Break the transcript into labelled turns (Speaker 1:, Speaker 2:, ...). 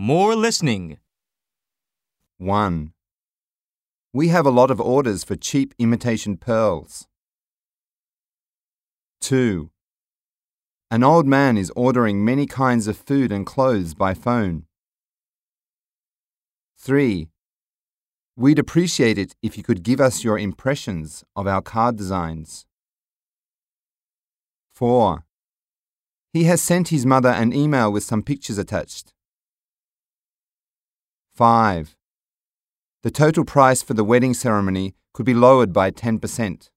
Speaker 1: More listening.
Speaker 2: 1. We have a lot of orders for cheap imitation pearls. 2. An old man is ordering many kinds of food and clothes by phone. 3. We'd appreciate it if you could give us your impressions of our card designs. 4. He has sent his mother an email with some pictures attached. 5. The total price for the wedding ceremony could be lowered by 10%.